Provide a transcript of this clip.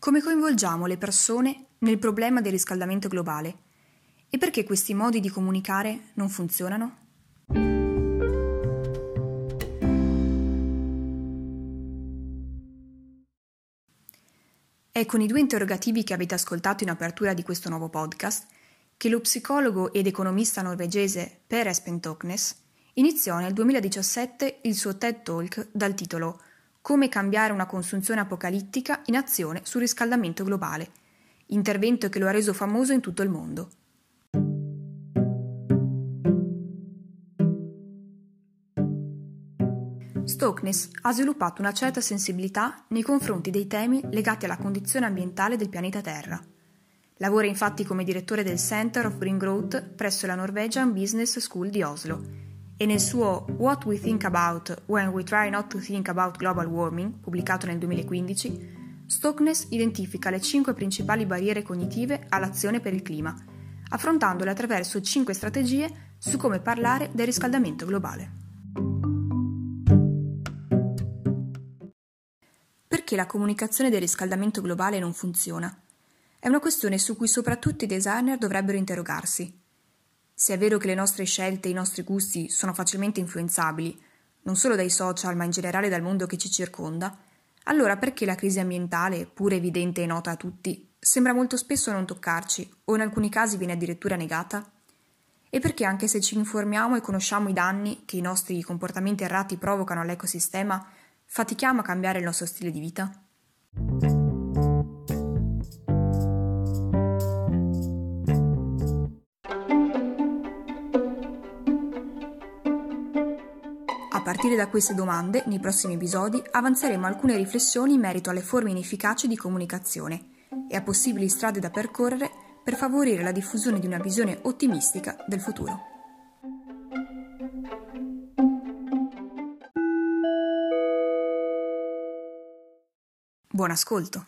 Come coinvolgiamo le persone nel problema del riscaldamento globale? E perché questi modi di comunicare non funzionano? È con i due interrogativi che avete ascoltato in apertura di questo nuovo podcast che lo psicologo ed economista norvegese Per Espen Toknes iniziò nel 2017 il suo TED Talk dal titolo come cambiare una consunzione apocalittica in azione sul riscaldamento globale, intervento che lo ha reso famoso in tutto il mondo. Stokeness ha sviluppato una certa sensibilità nei confronti dei temi legati alla condizione ambientale del pianeta Terra. Lavora infatti come direttore del Center of Green Growth presso la Norwegian Business School di Oslo e nel suo What We Think About When We Try Not to Think About Global Warming, pubblicato nel 2015, Stockness identifica le cinque principali barriere cognitive all'azione per il clima, affrontandole attraverso cinque strategie su come parlare del riscaldamento globale. Perché la comunicazione del riscaldamento globale non funziona? È una questione su cui soprattutto i designer dovrebbero interrogarsi. Se è vero che le nostre scelte e i nostri gusti sono facilmente influenzabili, non solo dai social ma in generale dal mondo che ci circonda, allora perché la crisi ambientale, pur evidente e nota a tutti, sembra molto spesso non toccarci o in alcuni casi viene addirittura negata? E perché anche se ci informiamo e conosciamo i danni che i nostri comportamenti errati provocano all'ecosistema, fatichiamo a cambiare il nostro stile di vita? A partire da queste domande, nei prossimi episodi, avanzeremo alcune riflessioni in merito alle forme inefficaci di comunicazione e a possibili strade da percorrere per favorire la diffusione di una visione ottimistica del futuro. Buon ascolto!